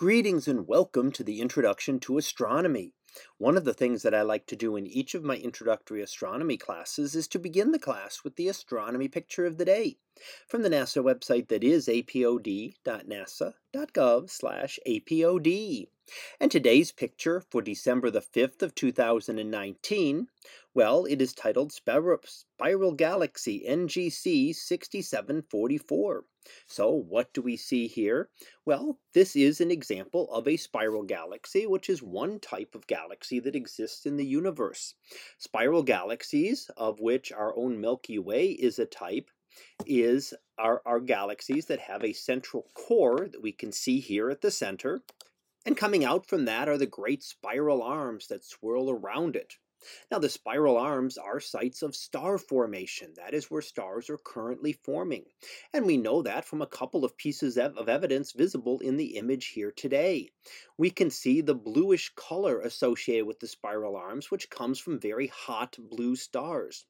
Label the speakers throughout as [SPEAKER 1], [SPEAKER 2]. [SPEAKER 1] Greetings and welcome to the Introduction to Astronomy. One of the things that I like to do in each of my introductory astronomy classes is to begin the class with the astronomy picture of the day from the NASA website that is apod.nasa.gov/apod. And today's picture for December the 5th of 2019, well, it is titled Spiral Galaxy NGC 6744. So what do we see here? Well, this is an example of a spiral galaxy, which is one type of galaxy that exists in the universe. Spiral galaxies, of which our own Milky Way is a type, is our are galaxies that have a central core that we can see here at the center. And coming out from that are the great spiral arms that swirl around it. Now, the spiral arms are sites of star formation. That is where stars are currently forming. And we know that from a couple of pieces of evidence visible in the image here today. We can see the bluish color associated with the spiral arms, which comes from very hot blue stars.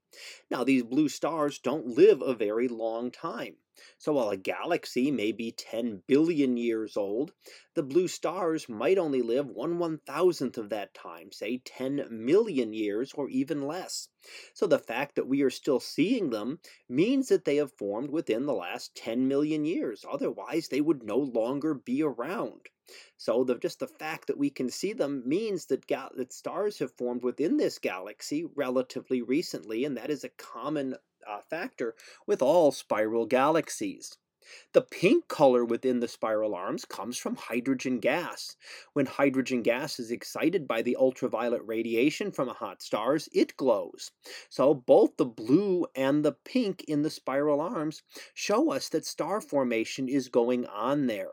[SPEAKER 1] Now, these blue stars don't live a very long time. So while a galaxy may be 10 billion years old, the blue stars might only live 1 1,000th of that time, say 10 million years or even less. So the fact that we are still seeing them means that they have formed within the last 10 million years. Otherwise, they would no longer be around. So the, just the fact that we can see them means that, that stars have formed within this galaxy relatively recently, and that is a common uh, factor with all spiral galaxies. The pink color within the spiral arms comes from hydrogen gas. When hydrogen gas is excited by the ultraviolet radiation from a hot star, it glows. So both the blue and the pink in the spiral arms show us that star formation is going on there.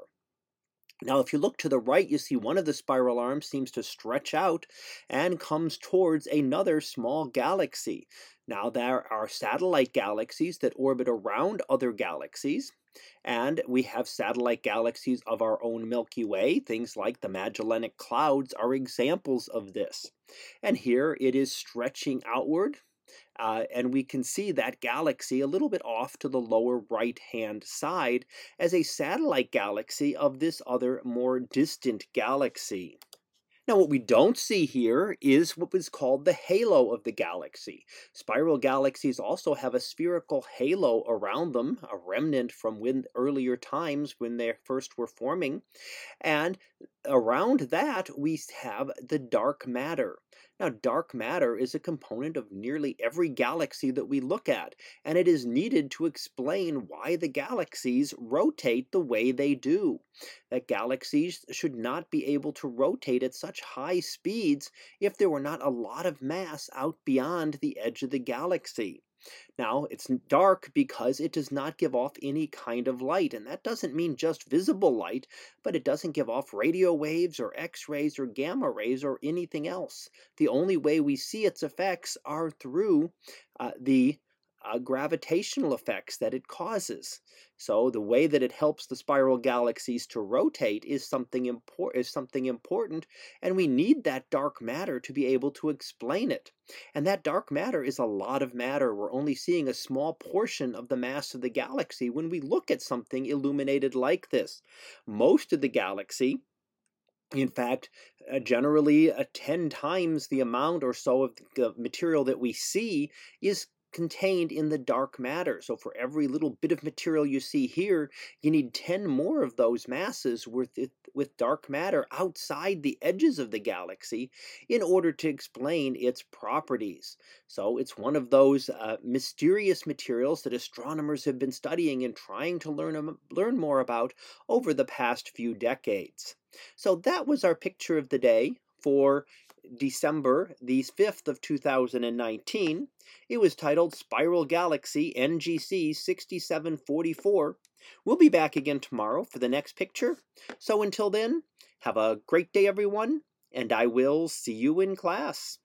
[SPEAKER 1] Now, if you look to the right, you see one of the spiral arms seems to stretch out and comes towards another small galaxy. Now, there are satellite galaxies that orbit around other galaxies, and we have satellite galaxies of our own Milky Way. Things like the Magellanic Clouds are examples of this. And here it is stretching outward, uh, and we can see that galaxy a little bit off to the lower right hand side as a satellite galaxy of this other more distant galaxy. Now, what we don't see here is what was called the halo of the galaxy. Spiral galaxies also have a spherical halo around them, a remnant from when, earlier times when they first were forming. And around that, we have the dark matter. Now, dark matter is a component of nearly every galaxy that we look at, and it is needed to explain why the galaxies rotate the way they do. That galaxies should not be able to rotate at such high speeds if there were not a lot of mass out beyond the edge of the galaxy. Now, it's dark because it does not give off any kind of light, and that doesn't mean just visible light, but it doesn't give off radio waves or X rays or gamma rays or anything else. The only way we see its effects are through uh, the uh, gravitational effects that it causes. So the way that it helps the spiral galaxies to rotate is something important is something important and we need that dark matter to be able to explain it. And that dark matter is a lot of matter. We're only seeing a small portion of the mass of the galaxy when we look at something illuminated like this. Most of the galaxy in fact, uh, generally uh, 10 times the amount or so of the material that we see is contained in the dark matter. So for every little bit of material you see here, you need 10 more of those masses with, with dark matter outside the edges of the galaxy in order to explain its properties. So it's one of those uh, mysterious materials that astronomers have been studying and trying to learn, learn more about over the past few decades. So that was our picture of the day for December the 5th of 2019. It was titled Spiral Galaxy NGC 6744. We'll be back again tomorrow for the next picture. So until then, have a great day, everyone, and I will see you in class.